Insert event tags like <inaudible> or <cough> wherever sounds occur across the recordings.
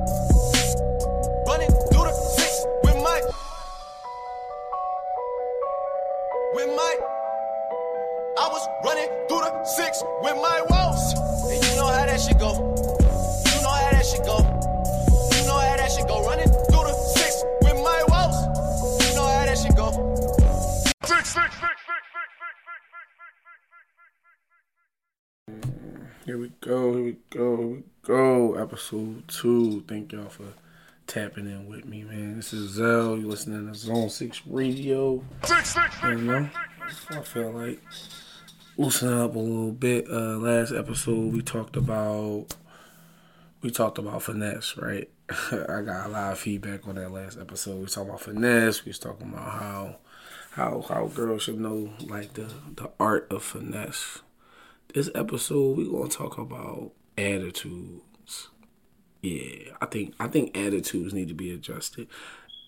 Running through the six with Mike. With Mike. I was running through the six with my walls. And you know how that shit go. You know how that shit go. You know how that shit go. Running through the six with my walls. You know how that shit go. Six, six, six, Here we go, here we go, here we go. Episode two. Thank y'all for tapping in with me, man. This is Zell. You listening to Zone 6 Radio. You know, I feel like loosening up a little bit. Uh last episode we talked about we talked about finesse, right? <laughs> I got a lot of feedback on that last episode. We talked about finesse, we was talking about how how how girls should know like the the art of finesse this episode we gonna talk about attitudes. Yeah, I think I think attitudes need to be adjusted,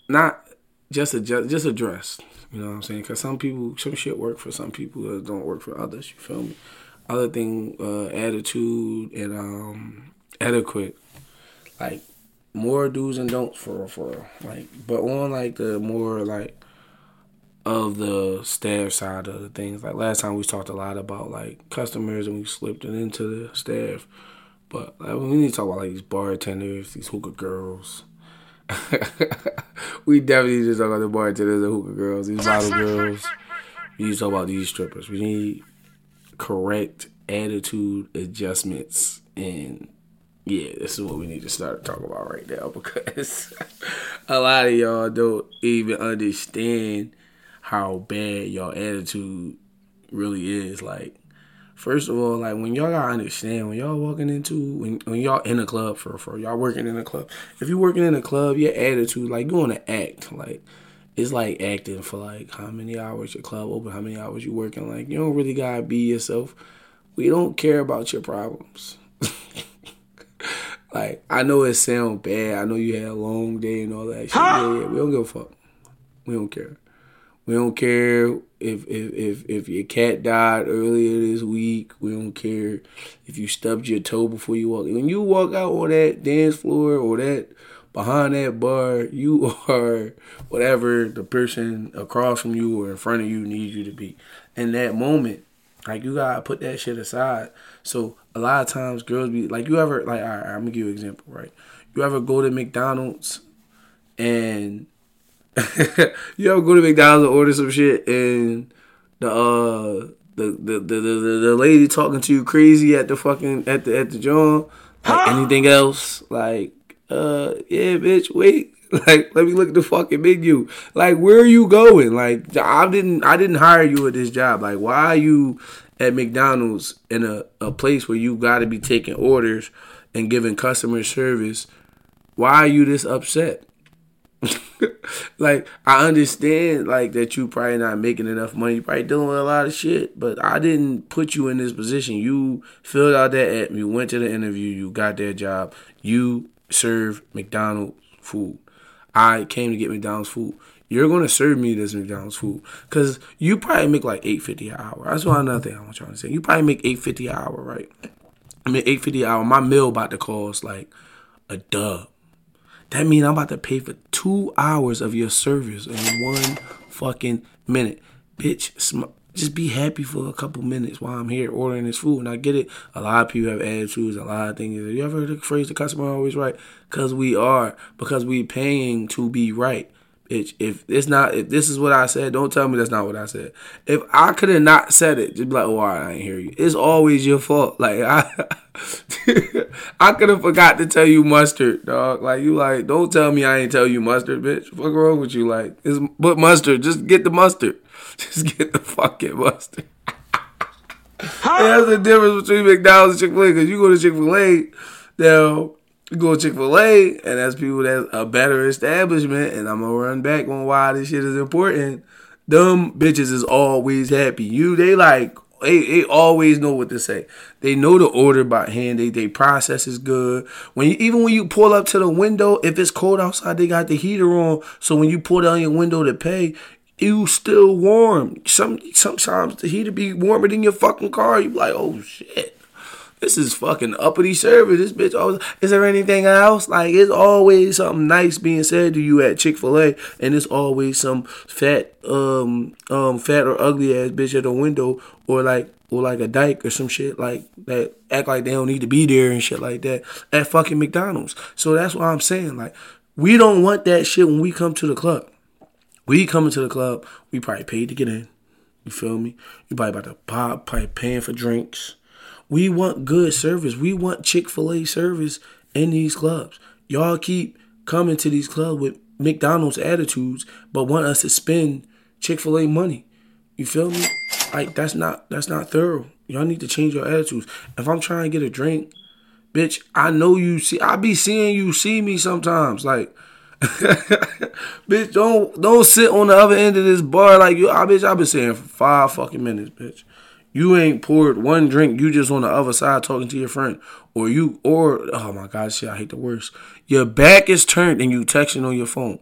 not just adjust, just addressed. You know what I'm saying? Because some people, some shit work for some people don't work for others. You feel me? Other thing, uh, attitude and um, adequate, like more do's and don'ts for for like, but on like the more like of the staff side of the things. Like last time we talked a lot about like customers and we slipped it into the staff. But like, we need to talk about like these bartenders, these hookah girls. <laughs> we definitely need to talk about the bartenders and hookah girls, these bottle girls. We need to talk about these strippers. We need correct attitude adjustments and yeah, this is what we need to start talking about right now <laughs> because a lot of y'all don't even understand how bad y'all attitude really is. Like, first of all, like when y'all gotta understand when y'all walking into when when y'all in a club for for y'all working in a club. If you working in a club, your attitude like you wanna act like it's like acting for like how many hours your club open, how many hours you working. Like you don't really gotta be yourself. We don't care about your problems. <laughs> like I know it sound bad. I know you had a long day and all that shit. Yeah, yeah. We don't give a fuck. We don't care. We don't care if if if if your cat died earlier this week. We don't care if you stubbed your toe before you walk. When you walk out on that dance floor or that behind that bar, you <laughs> are whatever the person across from you or in front of you needs you to be. In that moment, like you gotta put that shit aside. So a lot of times girls be like, you ever like, all right, I'm gonna give you an example, right? You ever go to McDonald's and <laughs> you ever go to McDonald's and order some shit and the uh the the, the, the, the lady talking to you crazy at the fucking at the at the joint? Like anything else? Like uh yeah bitch wait. <laughs> Like let me look at the fucking menu. Like where are you going? Like I didn't I didn't hire you at this job. Like why are you at McDonald's in a, a place where you got to be taking orders and giving customer service? Why are you this upset <laughs> like I understand like that you probably not making enough money, you probably dealing with a lot of shit, but I didn't put you in this position. You filled out that app, you went to the interview, you got that job, you serve McDonald's food. I came to get McDonald's food. You're gonna serve me this McDonald's food because you probably make like eight fifty an hour. That's one another thing I want y'all to say. You probably make eight fifty an hour, right? I mean eight fifty an hour. My meal about to cost like a dub. That means I'm about to pay for two hours of your service in one fucking minute. Bitch, sm- just be happy for a couple minutes while I'm here ordering this food. And I get it. A lot of people have attitudes, a lot of things. You ever heard the phrase the customer always right? Because we are. Because we paying to be right. Bitch, if it's not, if this is what I said, don't tell me that's not what I said. If I could have not said it, just be like, oh, I ain't hear you. It's always your fault. Like I, <laughs> I could have forgot to tell you mustard, dog. Like you, like don't tell me I ain't tell you mustard, bitch. Fuck wrong with you? Like it's but mustard. Just get the mustard. <laughs> Just get the fucking mustard. <laughs> That's the difference between McDonald's and Chick Fil A. Cause you go to Chick Fil A, now go to Chick Fil A, and that's people that's a better establishment. And I'm gonna run back on why this shit is important. Them bitches is always happy. You they like they, they always know what to say. They know the order by hand. They they process is good. When you even when you pull up to the window, if it's cold outside, they got the heater on. So when you pull down your window to pay, you still warm. Some sometimes the heater be warmer than your fucking car. You like, oh shit. This is fucking uppity service. This bitch always, is there anything else? Like, it's always something nice being said to you at Chick fil A, and it's always some fat, um, um, fat or ugly ass bitch at the window, or like, or like a dyke or some shit like that act like they don't need to be there and shit like that at fucking McDonald's. So that's what I'm saying. Like, we don't want that shit when we come to the club. We coming to the club, we probably paid to get in. You feel me? You probably about to pop, probably paying for drinks. We want good service. We want Chick fil A service in these clubs. Y'all keep coming to these clubs with McDonald's attitudes, but want us to spend Chick fil A money. You feel me? Like that's not that's not thorough. Y'all need to change your attitudes. If I'm trying to get a drink, bitch, I know you see I be seeing you see me sometimes. Like <laughs> bitch, don't don't sit on the other end of this bar like you I bitch I've been saying for five fucking minutes, bitch. You ain't poured one drink, you just on the other side talking to your friend. Or you or oh my god, shit, I hate the worst. Your back is turned and you texting on your phone.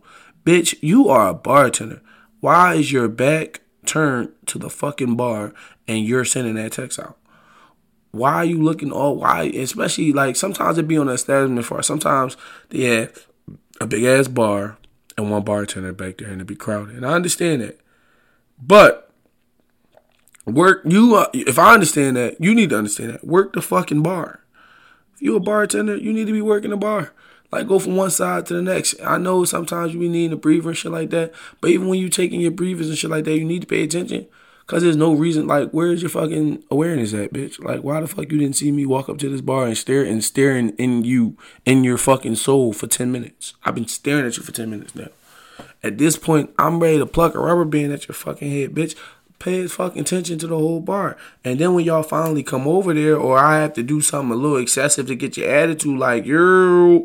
Bitch, you are a bartender. Why is your back turned to the fucking bar and you're sending that text out? Why are you looking all why especially like sometimes it be on the establishment for sometimes they have a big ass bar and one bartender back there and it be crowded. And I understand that. But work you uh, if I understand that, you need to understand that. Work the fucking bar. If you a bartender, you need to be working the bar. Like go from one side to the next. I know sometimes you be needing a breather and shit like that. But even when you taking your breathers and shit like that, you need to pay attention. Cause there's no reason. Like, where's your fucking awareness at, bitch? Like, why the fuck you didn't see me walk up to this bar and stare and staring in you in your fucking soul for ten minutes? I've been staring at you for ten minutes now. At this point, I'm ready to pluck a rubber band at your fucking head, bitch. Pay fucking attention to the whole bar. And then when y'all finally come over there, or I have to do something a little excessive to get your attitude, like you're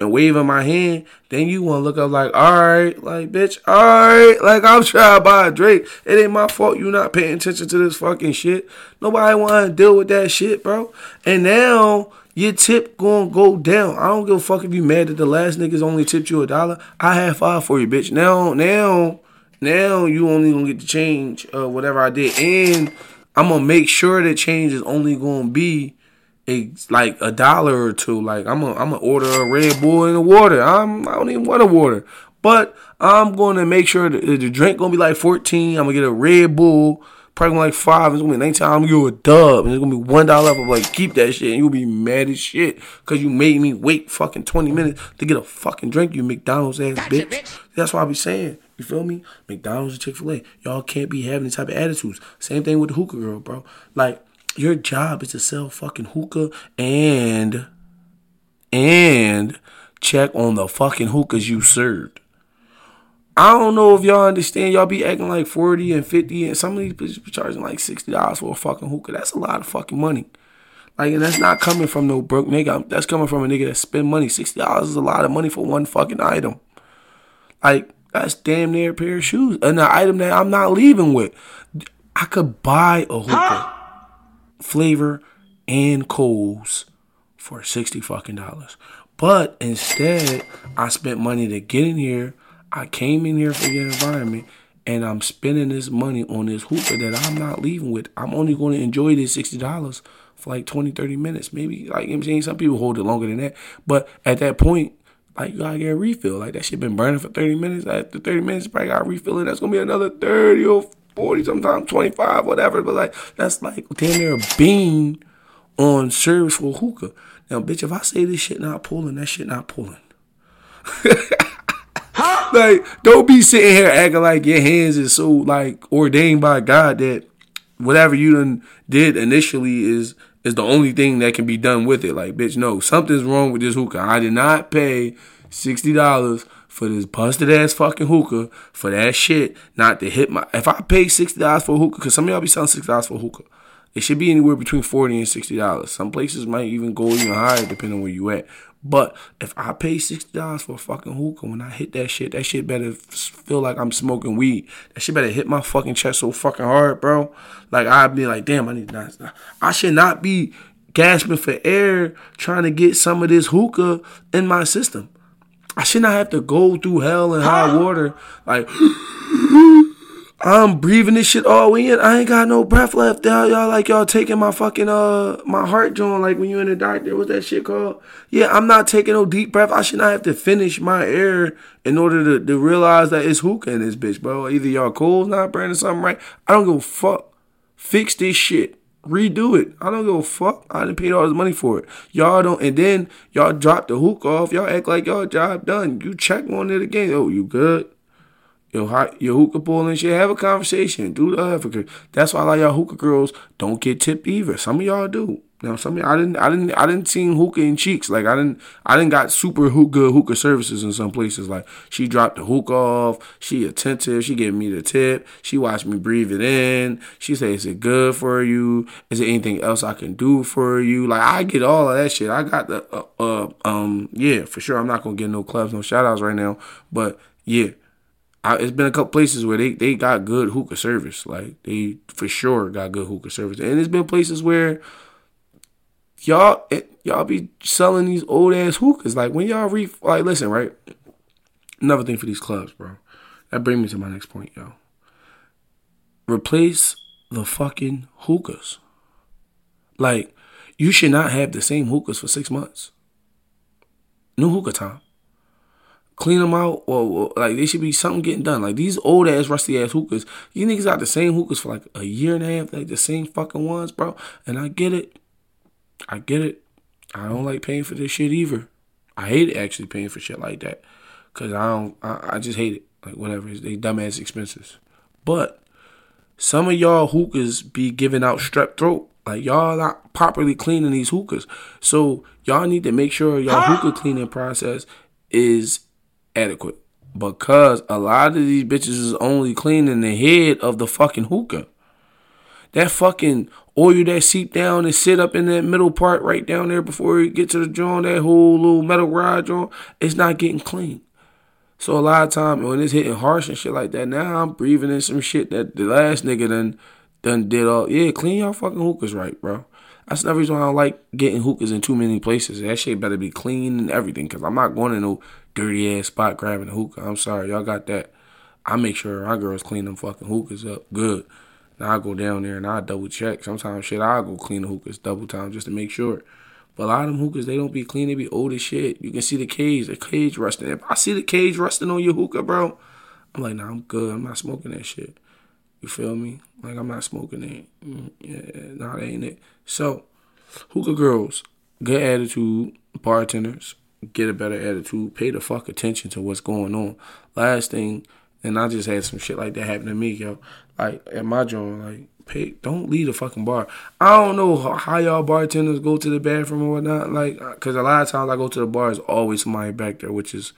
and waving my hand, then you want to look up like, all right, like, bitch, all right, like, I'm trying to buy a drink. It ain't my fault you not paying attention to this fucking shit. Nobody want to deal with that shit, bro. And now your tip gonna go down. I don't give a fuck if you mad that the last niggas only tipped you a dollar. I have five for you, bitch. Now, now, now you only gonna get the change of whatever I did. And I'm gonna make sure that change is only gonna be a, like a dollar or two. Like I'm gonna I'm gonna order a Red Bull and a water. I'm I don't even want a water, but I'm gonna make sure that the drink gonna be like 14. I'm gonna get a Red Bull. Probably like five. It's gonna be 19. I'm gonna give you a dub, and it's gonna be one dollar. I'm like, keep that shit, and you'll be mad as shit because you made me wait fucking 20 minutes to get a fucking drink. You McDonald's ass bitch. bitch. That's why I be saying. You feel me? McDonald's and Chick Fil A. Y'all can't be having these type of attitudes. Same thing with the hookah girl, bro. Like your job is to sell fucking hookah and and check on the fucking hookahs you served. I don't know if y'all understand. Y'all be acting like 40 and 50 and some of these bitches be charging like $60 for a fucking hookah. That's a lot of fucking money. Like, and that's not coming from no broke nigga. That's coming from a nigga that spend money. $60 is a lot of money for one fucking item. Like, that's damn near a pair of shoes. And the item that I'm not leaving with. I could buy a hookah. Huh? flavor, and coals for sixty fucking dollars. But instead, I spent money to get in here. I came in here for the environment, and I'm spending this money on this hookah that I'm not leaving with. I'm only going to enjoy this sixty dollars for like 20, 30 minutes, maybe. Like I'm saying, some people hold it longer than that. But at that point, like you gotta get a refill. Like that shit been burning for 30 minutes. After 30 minutes, probably got a refill, and that's gonna be another 30 or 40, sometimes 25, whatever. But like, that's like damn near a bean on service for hookah. Now, bitch, if I say this shit not pulling, that shit not pulling. <laughs> like, don't be sitting here acting like your hands is so like ordained by God that whatever you done did initially is is the only thing that can be done with it. Like, bitch, no, something's wrong with this hookah. I did not pay sixty dollars for this busted ass fucking hookah for that shit not to hit my. If I pay sixty dollars for a hookah, because some of y'all be selling sixty dollars for hookah, it should be anywhere between forty and sixty dollars. Some places might even go even higher depending on where you at. But if I pay sixty dollars for a fucking hookah, when I hit that shit, that shit better feel like I'm smoking weed. That shit better hit my fucking chest so fucking hard, bro. Like I'd be like, damn, I need not. I should not be gasping for air trying to get some of this hookah in my system. I should not have to go through hell and high water. Like, I'm breathing this shit all in. I ain't got no breath left. Y'all, y'all like y'all taking my fucking uh my heart joint like when you in the doctor. What's that shit called? Yeah, I'm not taking no deep breath. I should not have to finish my air in order to, to realize that it's hookah in this bitch, bro. Either y'all cool's not burning something right. I don't a fuck. Fix this shit. Redo it. I don't a fuck. I didn't pay all this money for it. Y'all don't and then y'all drop the hook off. Y'all act like y'all job done. You check on it again. Oh, you good? Your your hookah bowl and shit. Have a conversation. Do the Africa. That's why a lot of y'all hookah girls don't get tipped either. Some of y'all do. Now some of y'all, I didn't I didn't I didn't see hookah in cheeks. Like I didn't I didn't got super hookah good hookah services in some places. Like she dropped the hookah off. She attentive. She gave me the tip. She watched me breathe it in. She said, "Is it good for you? Is there anything else I can do for you?" Like I get all of that shit. I got the uh, uh um yeah for sure. I'm not gonna get no clubs no shout outs right now, but yeah I, it's been a couple places where they, they got good hookah service. Like they for sure got good hookah service, and it's been places where y'all it, y'all be selling these old ass hookahs. Like when y'all re like listen right. Another thing for these clubs, bro. That brings me to my next point, yo. Replace the fucking hookahs. Like you should not have the same hookahs for six months. New hookah time clean them out, or, or, like they should be something getting done. Like these old ass rusty ass hookahs, you niggas got the same hookahs for like a year and a half, like the same fucking ones, bro. And I get it, I get it. I don't like paying for this shit either. I hate actually paying for shit like that, cause I don't. I, I just hate it. Like whatever, they dumbass expenses. But some of y'all hookahs be giving out strep throat. Like y'all not properly cleaning these hookahs. So y'all need to make sure y'all hookah cleaning process is adequate because a lot of these bitches is only cleaning the head of the fucking hookah. That fucking oil that seep down and sit up in that middle part right down there before you get to the joint, that whole little metal rod joint, it's not getting clean. So a lot of time when it's hitting harsh and shit like that, now I'm breathing in some shit that the last nigga done done did all. Yeah, clean your fucking hookahs right, bro. That's the reason why I don't like getting hookahs in too many places. That shit better be clean and everything, cause I'm not going to no dirty ass spot grabbing a hookah. I'm sorry, y'all got that. I make sure my girls clean them fucking hookahs up good. Now I go down there and I double check. Sometimes shit I go clean the hookahs double time just to make sure. But a lot of them hookahs they don't be clean. They be old as shit. You can see the cage, the cage rusting. If I see the cage rusting on your hookah, bro, I'm like, nah, I'm good. I'm not smoking that shit. You feel me? Like I'm not smoking it. Mm, yeah, nah, that ain't it. So, hookah girls, good attitude, bartenders, get a better attitude, pay the fuck attention to what's going on. Last thing, and I just had some shit like that happen to me, yo. Like at my joint, like pay, don't leave the fucking bar. I don't know how y'all bartenders go to the bathroom or whatnot, like, uh, cause a lot of times I go to the bar, there's always somebody back there, which is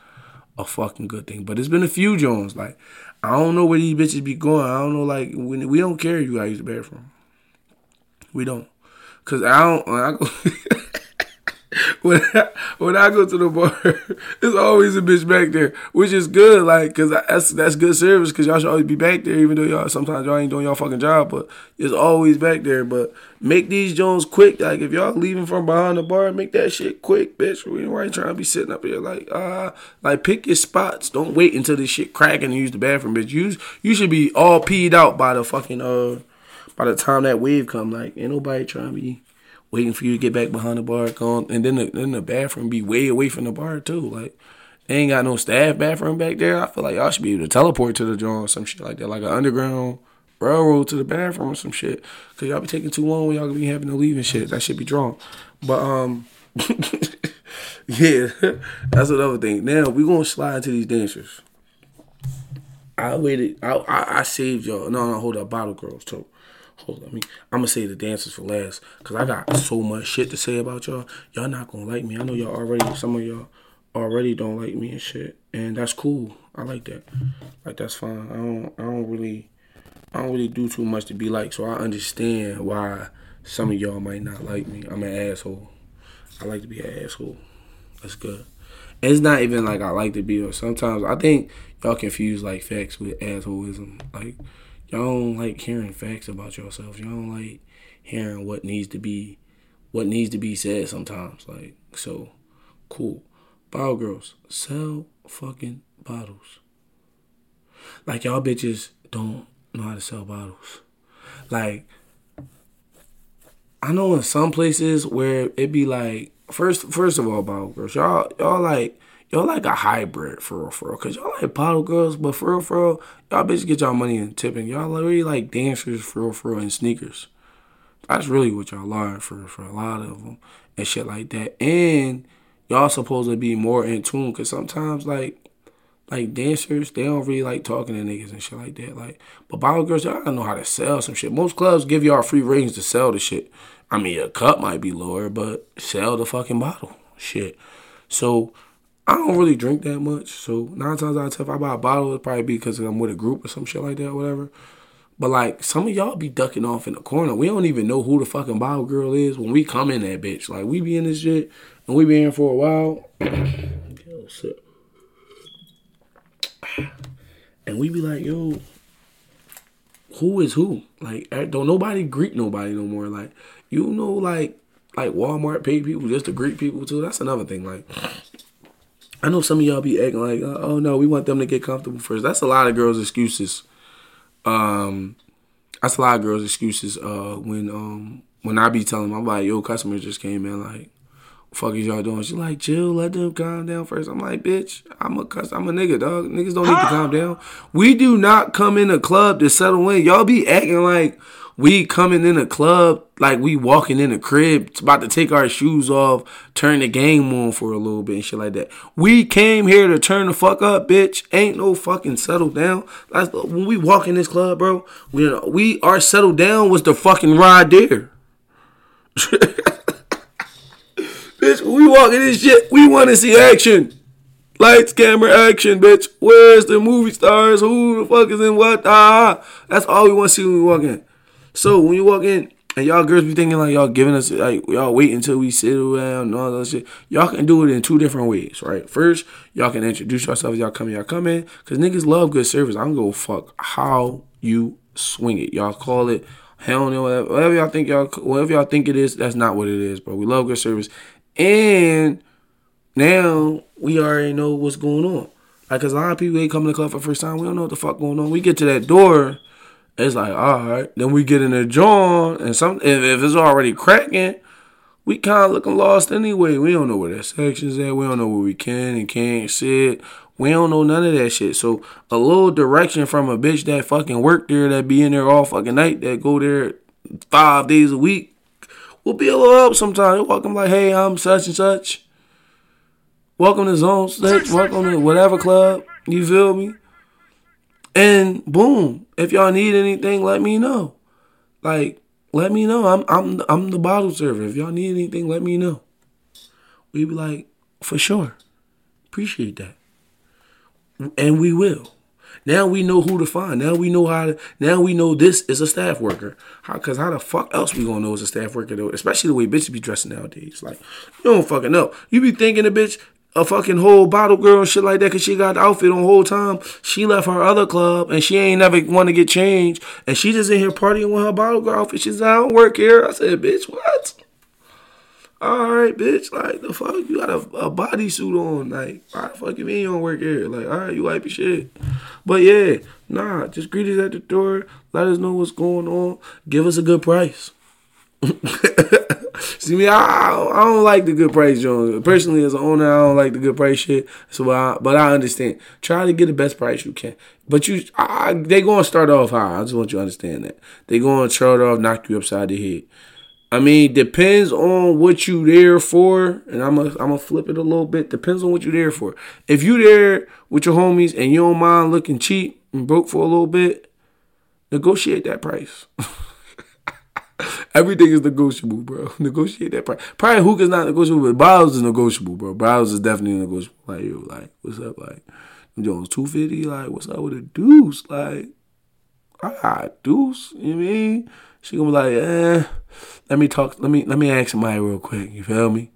a fucking good thing. But it's been a few joints, like I don't know where these bitches be going. I don't know, like we, we don't care if you guys use the bathroom. We don't, cause I don't. I go <laughs> <laughs> when I, when I go to the bar, <laughs> there's always a bitch back there, which is good, like, cause that's that's good service, cause y'all should always be back there, even though y'all sometimes y'all ain't doing y'all fucking job, but it's always back there. But make these Jones quick, like if y'all leaving from behind the bar, make that shit quick, bitch. We ain't trying to be sitting up here like, uh, like pick your spots. Don't wait until this shit cracking and use the bathroom, bitch. You you should be all peed out by the fucking uh, by the time that wave come. Like ain't nobody trying to be waiting for you to get back behind the bar, and then the, then the bathroom be way away from the bar too. Like they ain't got no staff bathroom back there. I feel like y'all should be able to teleport to the joint or some shit like that, like an underground railroad to the bathroom or some shit. Cause y'all be taking too long when y'all be having to leave and shit. That should be drawn. But um, <laughs> yeah, <laughs> that's another thing. Now we gonna slide into these dancers. I waited. I, I, I saved y'all. No, no, hold up, bottle girls too hold on, me. I'm gonna say the dancers for last, cause I got so much shit to say about y'all. Y'all not gonna like me. I know y'all already. Some of y'all already don't like me and shit, and that's cool. I like that. Like that's fine. I don't. I don't really. I don't really do too much to be like, so I understand why some of y'all might not like me. I'm an asshole. I like to be an asshole. That's good. It's not even like I like to be, or sometimes I think y'all confuse like facts with assholeism. Like y'all don't like hearing facts about yourself. Y'all don't like hearing what needs to be what needs to be said sometimes. Like so cool. Bottle girls, sell fucking bottles. Like y'all bitches don't know how to sell bottles. Like, I know in some places where it be like, first, first of all, bottle girls, y'all, y'all like, y'all like a hybrid for real, for real. Cause y'all like bottle girls, but for real, for real, y'all bitches get y'all money in tipping. Y'all really like dancers for real, for real, and sneakers. That's really what y'all are for for a lot of them and shit like that. And y'all supposed to be more in tune, cause sometimes like like dancers, they don't really like talking to niggas and shit like that. Like, but bottle girls, y'all don't know how to sell some shit. Most clubs give y'all free ratings to sell the shit. I mean, a cup might be lower, but sell the fucking bottle. Shit. So I don't really drink that much. So nine times out of ten, if I buy a bottle, it probably be because I'm with a group or some shit like that, whatever. But like some of y'all be ducking off in the corner. We don't even know who the fucking bottle girl is when we come in that bitch. Like we be in this shit and we be in for a while. <clears throat> and we be like, yo, who is who? Like, eh, don't nobody greet nobody no more. Like, you know, like, like Walmart pay people just to greet people too. That's another thing. Like, I know some of y'all be acting like, oh no, we want them to get comfortable first. That's a lot of girls' excuses. Um, that's a lot of girls' excuses. Uh, when um when I be telling I'm like, yo, customers just came in, like, fuck is y'all doing? She like, chill, let them calm down first. I'm like, bitch, I'm a cuss, I'm a nigga, dog. Niggas don't need to calm down. We do not come in a club to settle in. Y'all be acting like we coming in a club, like we walking in a crib, about to take our shoes off, turn the game on for a little bit and shit like that. We came here to turn the fuck up, bitch. Ain't no fucking settle down. That's when we walk in this club, bro. We we are settled down was the fucking ride there. <laughs> Bitch, we walk in this shit, we want to see action. Lights, camera, action, bitch. Where's the movie stars? Who the fuck is in what? Ah, that's all we want to see when we walk in. So when you walk in, and y'all girls be thinking like y'all giving us like y'all wait until we sit around and all that shit. Y'all can do it in two different ways, right? First, y'all can introduce yourselves. Y'all come, y'all come in, cause niggas love good service. I'm gonna fuck how you swing it. Y'all call it hell no, whatever, whatever y'all think y'all, whatever y'all think it is. That's not what it is, bro. We love good service. And now we already know what's going on. Like, cause a lot of people they come to the club for the first time. We don't know what the fuck going on. We get to that door, it's like, all right. Then we get in the joint, and some if, if it's already cracking, we kind of looking lost anyway. We don't know where that section's at. We don't know where we can and can't sit. We don't know none of that shit. So a little direction from a bitch that fucking work there, that be in there all fucking night, that go there five days a week, will be a little up sometimes. Welcome like, hey, I'm such and such. Welcome to Zone Six. Welcome to whatever club. You feel me? And boom, if y'all need anything, let me know. Like, let me know. I'm I'm I'm the bottle server. If y'all need anything, let me know. We be like, for sure. Appreciate that. And we will. Now we know who to find. Now we know how to. Now we know this is a staff worker. How? Cause how the fuck else we gonna know it's a staff worker though? Especially the way bitches be dressing nowadays. Like you don't fucking know. You be thinking a bitch a fucking whole bottle girl and shit like that because she got the outfit on whole time. She left her other club and she ain't never want to get changed. And she just in here partying with her bottle girl outfit. She's like, I don't work here. I said, bitch, what? All right, bitch, like the fuck, you got a, a bodysuit on, like, why the fuck you you don't work here? Like, all right, you wipe your shit. But yeah, nah, just greet us at the door, let us know what's going on, give us a good price. <laughs> See me, I, I don't like the good price, Jones. Personally, as an owner, I don't like the good price shit. So, I, but I understand. Try to get the best price you can. But you, I, they gonna start off high. I just want you to understand that they gonna start off knock you upside the head. I mean, depends on what you there for, and I'm gonna I'm gonna flip it a little bit. Depends on what you there for. If you there with your homies and you don't mind looking cheap and broke for a little bit, negotiate that price. <laughs> Everything is negotiable, bro. <laughs> Negotiate that price. Probably hookah's not negotiable, but bottles is negotiable, bro. Bottles is definitely negotiable. Like like what's up? Like Jones two fifty. Like what's up with a deuce? Like ah deuce. You know I mean? She gonna be like, eh, let me talk, let me let me ask somebody real quick. You feel me?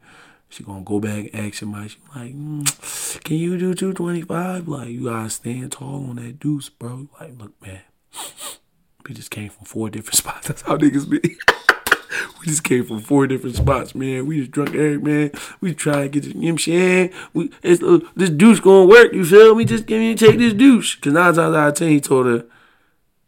She gonna go back and ask somebody. She like, mm, can you do two twenty five? Like you gotta stand tall on that deuce, bro. Like, look, man, we just came from four different <laughs> spots. That's how niggas be. <laughs> we just came from four different spots, man. We just drunk Eric, man. We try to get this, you know? We, it's, uh, this douche gonna work, you feel me? Just give me take this douche. Cause nine times out of ten, he told her,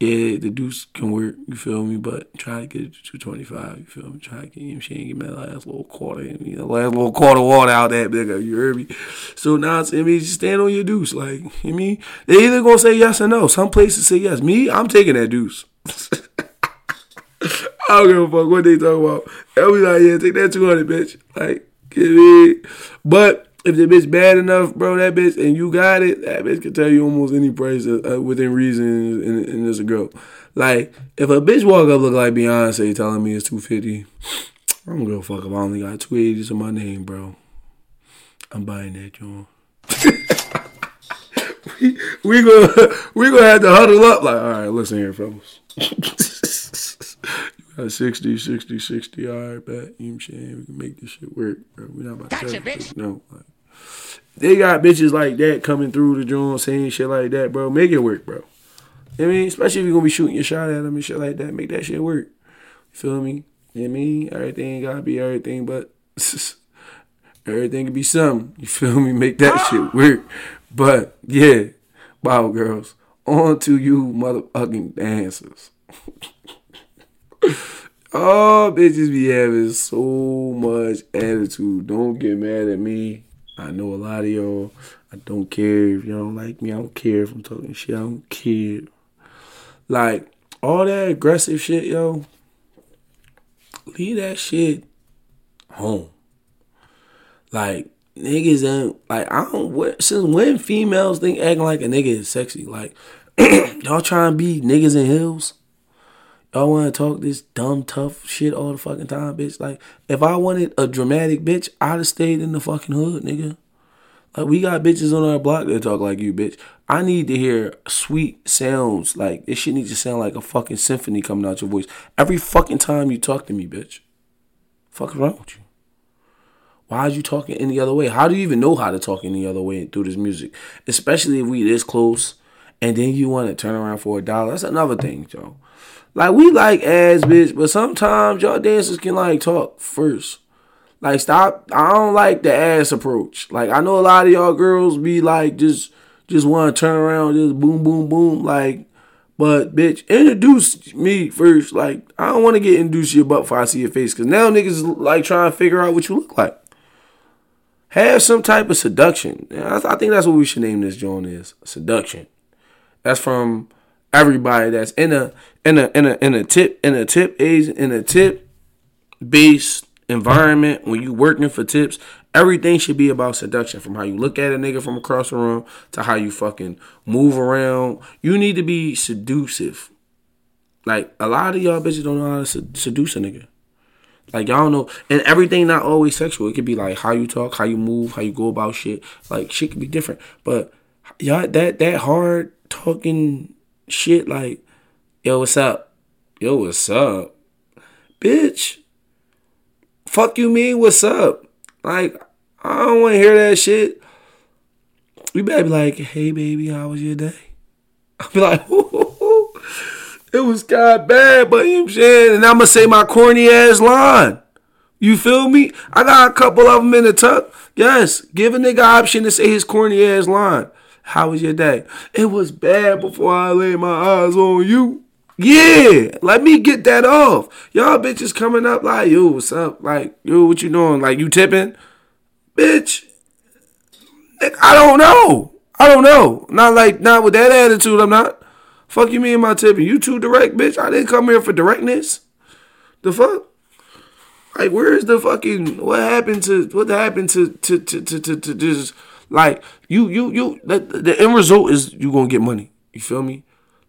yeah, the deuce can work, you feel me? But try to get to 225, you feel me? Try to get him, she ain't me that last little quarter, you know, last little quarter water out that nigga, you heard me? So now it's, I mean, just stand on your deuce. Like, you mean? They either gonna say yes or no. Some places say yes. Me, I'm taking that deuce. <laughs> I don't give a fuck what they talk about. They'll be like, yeah, take that 200, bitch. Like, get me. But if the bitch bad enough, bro, that bitch, and you got it, that bitch can tell you almost any price uh, uh within reason, and, and it's a girl. Like, if a bitch walk up look like Beyonce telling me it's 250, I'm gonna go fuck if I only got 280 to my name, bro. I'm buying that, John. <laughs> we, we gonna we gonna have to huddle up like, all right, listen here, fellas. <laughs> You got 60, 60, 60. All right, bet. You know what I'm saying? We can make this shit work, bro. We're not about to gotcha, bitch. No. Like, they got bitches like that coming through the joint saying shit like that, bro. Make it work, bro. I mean, especially if you're gonna be shooting your shot at them and shit like that, make that shit work. You feel me? You know I mean? Everything gotta be everything, but <laughs> everything can be something. You feel me? Make that <laughs> shit work. But yeah, wow, girls, on to you, motherfucking dancers. <laughs> oh, bitches be having so much attitude. Don't get mad at me. I know a lot of y'all. I don't care if y'all don't like me. I don't care if I'm talking shit. I don't care. Like all that aggressive shit, yo. Leave that shit home. Like niggas ain't like I don't. Since when females think acting like a nigga is sexy? Like <clears throat> y'all trying to be niggas in heels? Y'all want to talk this dumb, tough shit all the fucking time, bitch. Like, if I wanted a dramatic bitch, I'd have stayed in the fucking hood, nigga. Like, we got bitches on our block that talk like you, bitch. I need to hear sweet sounds. Like, this shit needs to sound like a fucking symphony coming out your voice. Every fucking time you talk to me, bitch. Fuck wrong with you? Why are you talking any other way? How do you even know how to talk any other way through this music? Especially if we this close and then you want to turn around for a dollar. That's another thing, Joe. Like we like ass bitch, but sometimes y'all dancers can like talk first. Like stop. I don't like the ass approach. Like I know a lot of y'all girls be like just just want to turn around, just boom boom boom. Like, but bitch, introduce me first. Like I don't want to get introduced to your butt before I see your face, cause now niggas like trying to figure out what you look like. Have some type of seduction. I think that's what we should name this joint is seduction. That's from everybody that's in a in a in a in a tip in a tip age in a tip based environment. When you working for tips everything should be about seduction. From how you look at a nigga from across the room to how you fucking move around. You need to be seductive. Like a lot of y'all bitches don't know how to seduce a nigga. Like y'all know. And everything not always sexual. It could be like how you talk how you move how you go about shit. Like shit could be different. But y'all that that hard talking shit like Yo, what's up? Yo, what's up? Bitch. Fuck you mean, what's up? Like, I don't want to hear that shit. You better be like, hey, baby, how was your day? <laughs> I'll be like, <laughs> it was kind of bad, but you know what I'm saying? And I'm going to say my corny ass line. You feel me? I got a couple of them in the tuck. Yes, give a nigga option to say his corny ass line. How was your day? It was bad before I laid my eyes on you. Yeah, let me get that off. Y'all bitches coming up like, yo, what's up? Like, yo, what you doing? Like, you tipping? Bitch, I don't know. I don't know. Not like, not with that attitude, I'm not. Fuck you mean my tipping? You too direct, bitch. I didn't come here for directness. The fuck? Like, where's the fucking, what happened to, what happened to, to, to, to, to, to just, like, you, you, you, the, the end result is you gonna get money. You feel me?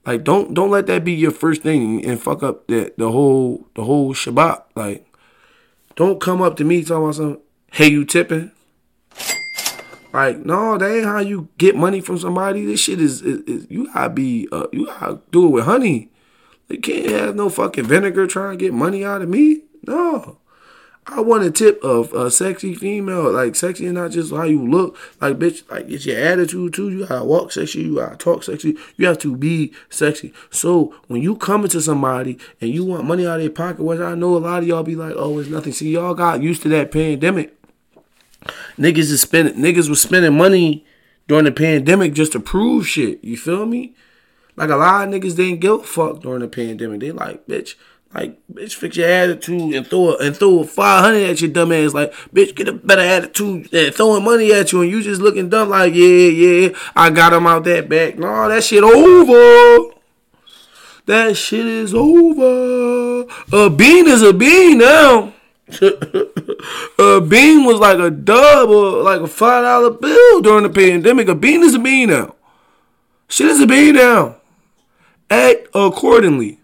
Like don't don't let that be your first thing and fuck up the the whole the whole Shabbat. Like don't come up to me talking about some hey you tipping. Like no, that ain't how you get money from somebody. This shit is, is, is you gotta be uh, you gotta do it with honey. You can't have no fucking vinegar trying to get money out of me. No. I want a tip of a sexy female, like sexy and not just how you look. Like bitch, like it's your attitude too. You gotta walk sexy, you gotta talk sexy, you have to be sexy. So when you come into somebody and you want money out of their pocket, which I know a lot of y'all be like, oh, it's nothing. See, y'all got used to that pandemic. Niggas is spending niggas was spending money during the pandemic just to prove shit. You feel me? Like a lot of niggas didn't give a fuck during the pandemic. They like, bitch, like, bitch, fix your attitude and throw a, and throw five hundred at your dumb ass. Like, bitch, get a better attitude than throwing money at you and you just looking dumb. Like, yeah, yeah, I got him out that back. No, that shit over. That shit is over. A bean is a bean now. <laughs> a bean was like a dub or like a five dollar bill during the pandemic. A bean is a bean now. Shit is a bean now. Act accordingly.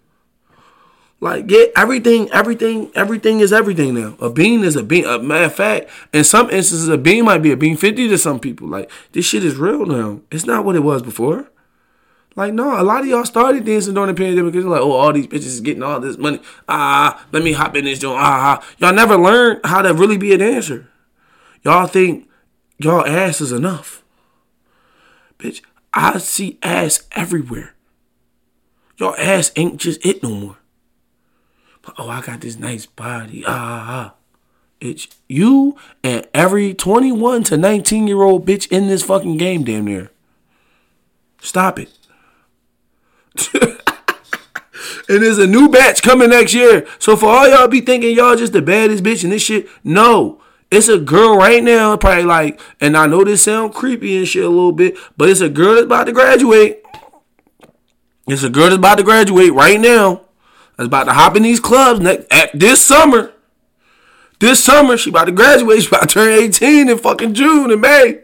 Like get everything, everything, everything is everything now. A bean is a bean. A matter of fact, in some instances, a bean might be a bean fifty to some people. Like this shit is real now. It's not what it was before. Like no, a lot of y'all started dancing during the pandemic because you're like, oh, all these bitches is getting all this money. Ah, let me hop in this joint. Ah, ah, y'all never learned how to really be a dancer. Y'all think y'all ass is enough. Bitch, I see ass everywhere. Your ass ain't just it no more oh, I got this nice body. Ah, ah, ah. It's you and every 21 to 19 year old bitch in this fucking game, damn near. Stop it. <laughs> and there's a new batch coming next year. So for all y'all be thinking y'all just the baddest bitch in this shit, no. It's a girl right now, probably like, and I know this sound creepy and shit a little bit, but it's a girl that's about to graduate. It's a girl that's about to graduate right now that's about to hop in these clubs next at this summer. This summer, she about to graduate. She about to turn 18 in fucking June and May.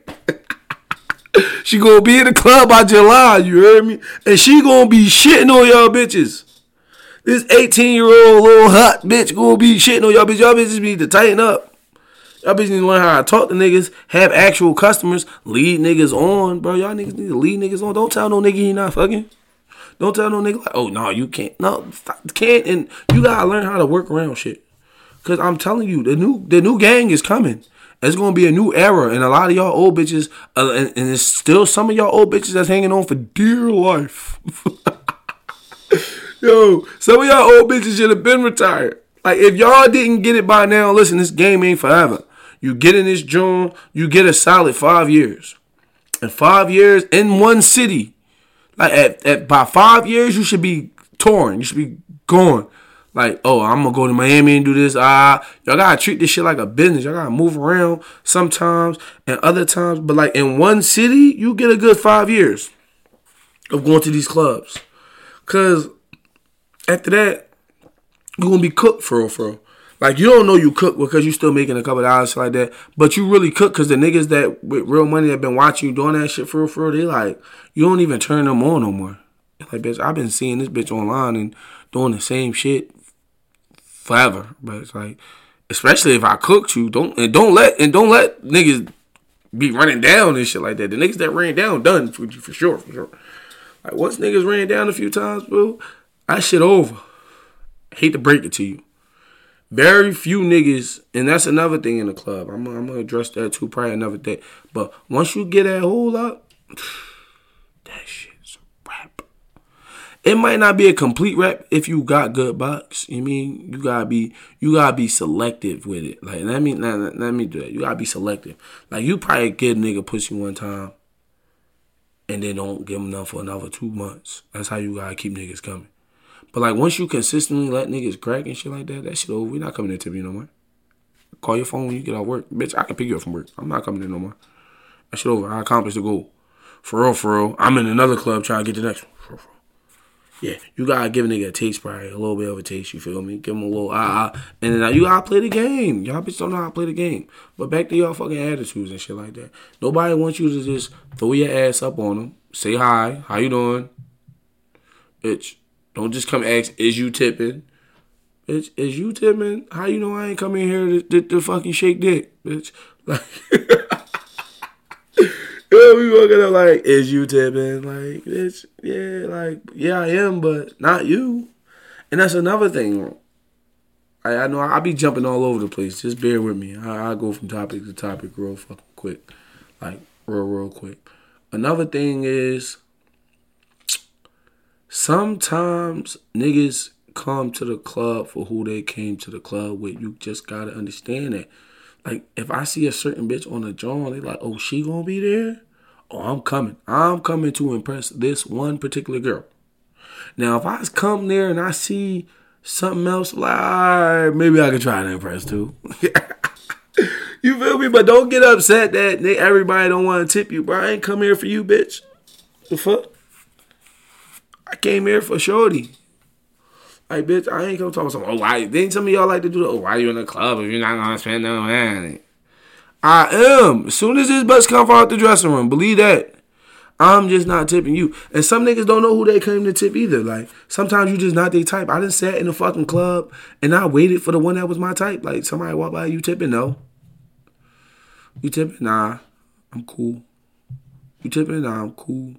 <laughs> she gonna be in the club by July, you heard me? And she gonna be shitting on y'all bitches. This 18 year old little hot bitch gonna be shitting on y'all bitches. Y'all bitches need to tighten up. Y'all bitches need to learn how to talk to niggas, have actual customers, lead niggas on, bro. Y'all niggas need to lead niggas on. Don't tell no nigga he not fucking. Don't tell no nigga like, oh no, you can't. No, can't. And you gotta learn how to work around shit. Cause I'm telling you, the new the new gang is coming. It's gonna be a new era, and a lot of y'all old bitches, uh, and, and there's still some of y'all old bitches that's hanging on for dear life. <laughs> Yo, some of y'all old bitches should have been retired. Like if y'all didn't get it by now, listen, this game ain't forever. You get in this joint, you get a solid five years. And five years in one city, like at, at by five years, you should be torn. You should be gone. Like, oh, I'm gonna go to Miami and do this. Ah, y'all gotta treat this shit like a business. Y'all gotta move around sometimes and other times. But like in one city, you get a good five years of going to these clubs. Cause after that, you're gonna be cooked for real, for real. Like you don't know you cook because you still making a couple dollars like that, but you really cook because the niggas that with real money have been watching you doing that shit for real, for real, they like you don't even turn them on no more. Like bitch, I've been seeing this bitch online and doing the same shit forever, but it's like, especially if I cooked you, don't and don't let and don't let niggas be running down and shit like that. The niggas that ran down done for for sure, for sure. Like once niggas ran down a few times, bro, that shit over. hate to break it to you. Very few niggas, and that's another thing in the club. I'm, I'm gonna address that too, probably another day. But once you get that hole up, <sighs> that shit's rap. It might not be a complete rap if you got good box. You mean you gotta be you gotta be selective with it. Like let me let, let me do that. You gotta be selective. Like you probably get a nigga pussy one time, and then don't give him enough for another two months. That's how you gotta keep niggas coming. But like once you consistently let niggas crack and shit like that, that shit over. We not coming to you no more. Call your phone when you get off work. Bitch, I can pick you up from work. I'm not coming in no more. That shit over. I accomplished the goal. For real, for real. I'm in another club trying to get the next one. For real, for real. Yeah, you gotta give a nigga a taste, probably a little bit of a taste. You feel me? Give him a little ah ah, and then you gotta play the game. Y'all bitch don't know how to play the game. But back to y'all fucking attitudes and shit like that. Nobody wants you to just throw your ass up on them, say hi, how you doing, bitch. Don't just come ask, is you tipping? Bitch, is you tipping? How you know I ain't coming here to, to, to fucking shake dick, bitch? <laughs> Like, <laughs> yeah, we walking up like, is you tipping? Like, bitch, yeah, like, yeah, I am, but not you. And that's another thing. I, I know I, be jumping all over the place. Just bear with me. I, I go from topic to topic real fucking quick. Like, real, real quick. Another thing is Sometimes niggas come to the club for who they came to the club with. You just gotta understand that. Like, if I see a certain bitch on the joint, they like, oh, she gonna be there? Oh, I'm coming. I'm coming to impress this one particular girl. Now, if I come there and I see something else, like maybe I could try to impress too. <laughs> you feel me? But don't get upset that everybody don't want to tip you, bro. I ain't come here for you, bitch. The fuck? I came here for shorty. Like, bitch, I ain't come talk about some. Oh, why? Then some of y'all like to do the. Oh, why you in the club if you're not gonna spend no money? I am. As soon as this bus come out the dressing room, believe that. I'm just not tipping you. And some niggas don't know who they came to tip either. Like sometimes you just not their type. I didn't sat in a fucking club and I waited for the one that was my type. Like somebody walk by, you tipping? No. You tipping? Nah. I'm cool. You tipping? Nah, I'm cool.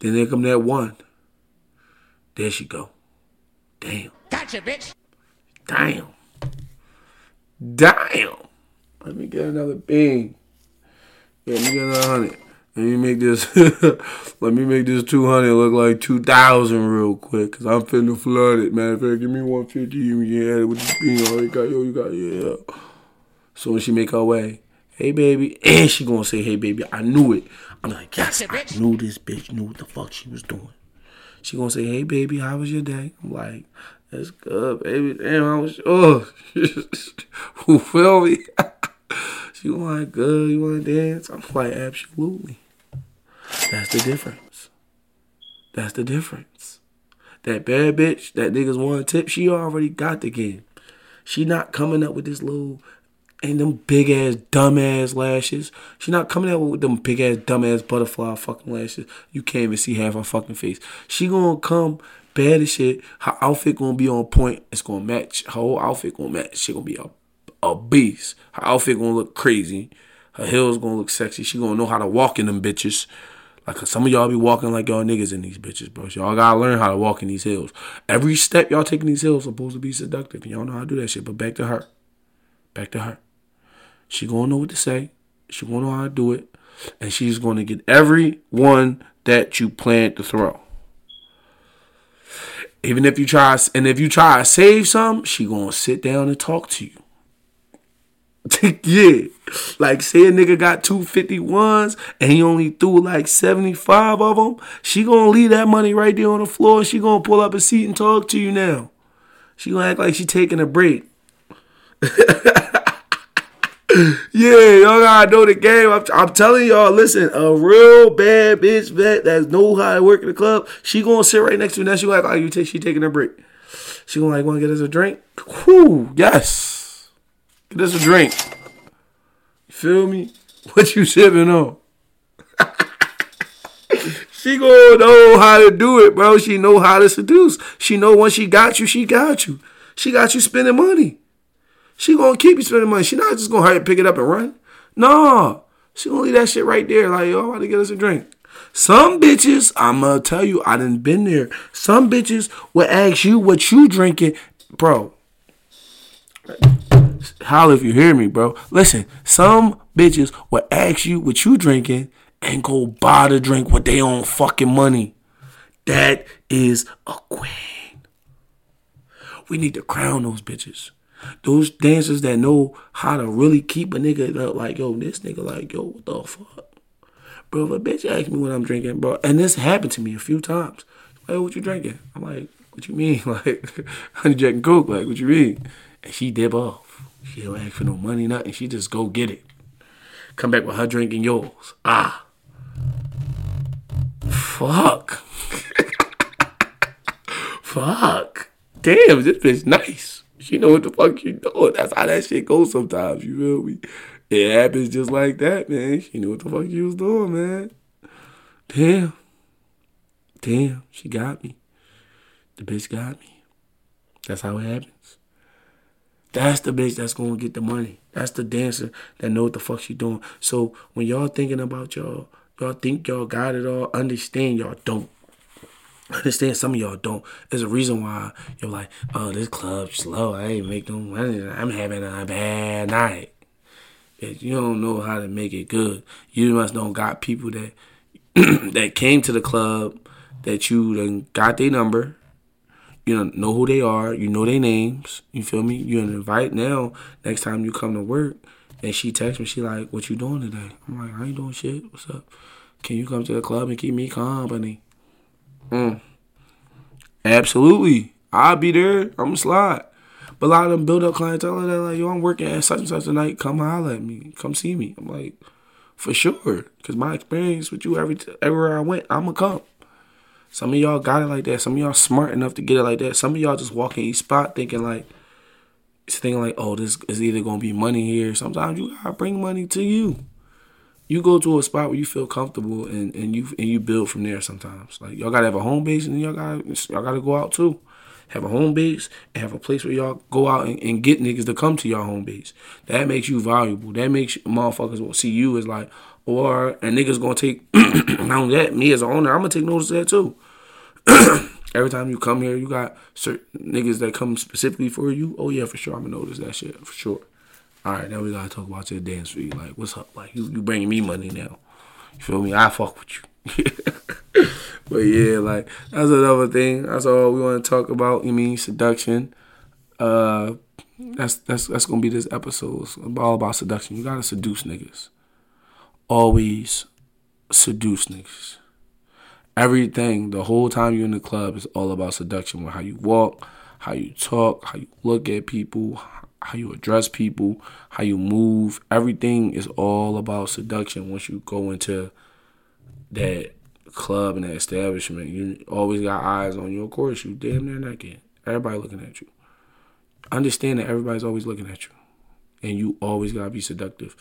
Then there come that one. There she go. Damn. Gotcha, bitch. Damn. Damn. Let me get another bing. Let me get another hundred. Let me make this. <laughs> let me make this two hundred look like two thousand real quick, cause I'm finna flood it. Matter of fact, give me one fifty. You can add it with the bing. Oh, you got yo, you got yeah. So when she make her way, hey baby, <clears throat> and she gonna say, hey baby, I knew it. I'm like, yes, I knew this bitch knew what the fuck she was doing. She gonna say, "Hey, baby, how was your day?" I'm like, "That's good, baby." Damn, I was oh, who <laughs> feel me? <laughs> she like, "Good, you wanna dance?" I'm like, "Absolutely." That's the difference. That's the difference. That bad bitch, that niggas want tip, she already got the game. She not coming up with this little and them big ass dumb ass lashes. She not coming out with them big ass dumb ass butterfly fucking lashes. You can't even see half her fucking face. She gonna come bad as shit. Her outfit gonna be on point. It's gonna match. Her whole outfit gonna match. She gonna be a a beast. Her outfit gonna look crazy. Her heels gonna look sexy. She gonna know how to walk in them bitches. Like some of y'all be walking like y'all niggas in these bitches, bro. Y'all gotta learn how to walk in these hills. Every step y'all taking these hills supposed to be seductive. Y'all know how to do that shit. But back to her. Back to her. She gonna know what to say. She gonna know how to do it, and she's gonna get every one that you plan to throw. Even if you try, and if you try to save some, she gonna sit down and talk to you. <laughs> yeah, like say a nigga got two fifty ones and he only threw like seventy five of them. She gonna leave that money right there on the floor. She gonna pull up a seat and talk to you now. She gonna act like she taking a break. <laughs> yeah, y'all gotta know the game. I'm, I'm, telling y'all, listen, a real bad bitch that that know how to work in the club, she gonna sit right next to you. Now she like, oh, you take, she taking a break. She gonna like, wanna get us a drink? Whoo, yes. Get us a drink. You feel me? <laughs> What you sipping on? <laughs> she gonna know how to do it, bro. She know how to seduce. She know once she got you, she got you. She got you spending money. She gonna keep you spending money. She not just gonna hurry pick it up and run. No. She gonna leave that shit right there. Like, yo, I'm about to get us a drink. Some bitches, I'm gonna tell you, I done been there. Some bitches will ask you what you drinking, bro. Holla if you hear me, bro. Listen, some bitches will ask you what you drinking and go buy the drink with their own fucking money. That is a queen. We need to crown those bitches. Those dancers that know how to really keep a nigga up, like, yo, this nigga, like, yo, what the fuck? Bro, a bitch ask me what I'm drinking, bro, and this happened to me a few times. Like, what you drinking? I'm like, what you mean? <laughs> Like, honey Jack and Coke, like, what you mean? And she dip off. She don't ask for no money, nothing. She just go get it. Come back with her drinking yours. Ah. Fuck. <laughs> Fuck. Damn, this bitch nice. She know what the fuck you doing. That's how that shit goes sometimes. You feel me? It happens just like that, man. She knew what the fuck you was doing, man. Damn. Damn, she got me. The bitch got me. That's how it happens. That's the bitch that's gonna get the money. That's the dancer that know what the fuck she doing. So when y'all thinking about y'all, y'all think y'all got it all, understand y'all don't. I understand some of y'all don't. There's a reason why you're like, oh, this club slow. I ain't money. I'm having a bad night. If you don't know how to make it good, you must don't got people that <clears throat> that came to the club that you done got their number. You know who they are. You know their names. You feel me? You invite now. Next time you come to work, and she texts me, she like, "What you doing today?" I'm like, "I ain't doing shit. What's up? Can you come to the club and keep me company?" Mm. Absolutely. I'll be there. I'm a slide. But a lot of them build up clientele that like, yo, I'm working at such and such tonight. Come holler at me. Come see me. I'm like, for sure. Because my experience with you every t- everywhere I went, I'm going to come. Some of y'all got it like that. Some of y'all smart enough to get it like that. Some of y'all just walk in each spot thinking like, thinking like, oh, this is either gonna be money here. Sometimes you gotta bring money to you. You go to a spot where you feel comfortable and, and you and you build from there. Sometimes like y'all gotta have a home base and y'all gotta y'all gotta go out too. Have a home base and have a place where y'all go out and, and get niggas to come to your home base. That makes you valuable. That makes motherfuckers will see you as like, or and niggas gonna take <clears throat> not only that, me as an owner, I'm gonna take notice of that too. <clears throat> Every time you come here, you got certain niggas that come specifically for you. Oh yeah, for sure, I'm gonna notice that shit for sure. All right, now we gotta talk about your dance fee. Like, what's up? Like, you you bringing me money now? You feel me? I fuck with you. <laughs> but yeah, like that's another thing. That's all we want to talk about. You mean seduction? Uh, that's that's that's gonna be this episode. It's all about seduction. You gotta seduce niggas. Always seduce niggas everything the whole time you're in the club is all about seduction with how you walk how you talk how you look at people how you address people how you move. Everything is all about seduction once you go into that club and that establishment. You always got eyes on you of course. You damn near naked. Everybody looking at you. Understand that everybody's always looking at you. And you always gotta be seductive.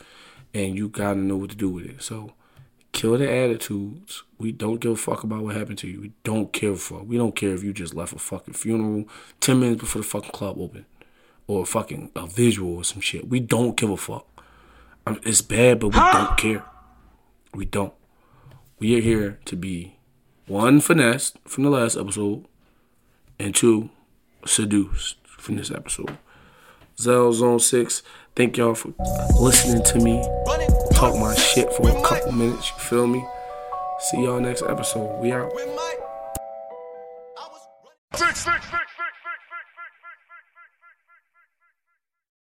And you gotta know what to do with it. So Kill the attitudes. We don't give a fuck about what happened to you. We don't care for. We don't care if you just left a fucking funeral ten minutes before the fucking club open, or fucking a visual or some shit. We don't give a fuck. I mean, it's bad, but we don't care. We don't. We are here to be one finessed from the last episode, and two seduced from this episode. Zell Zone Six. Thank y'all for listening to me talk my shit for a couple minutes. You feel me? See y'all next episode. We out. Six, six, six.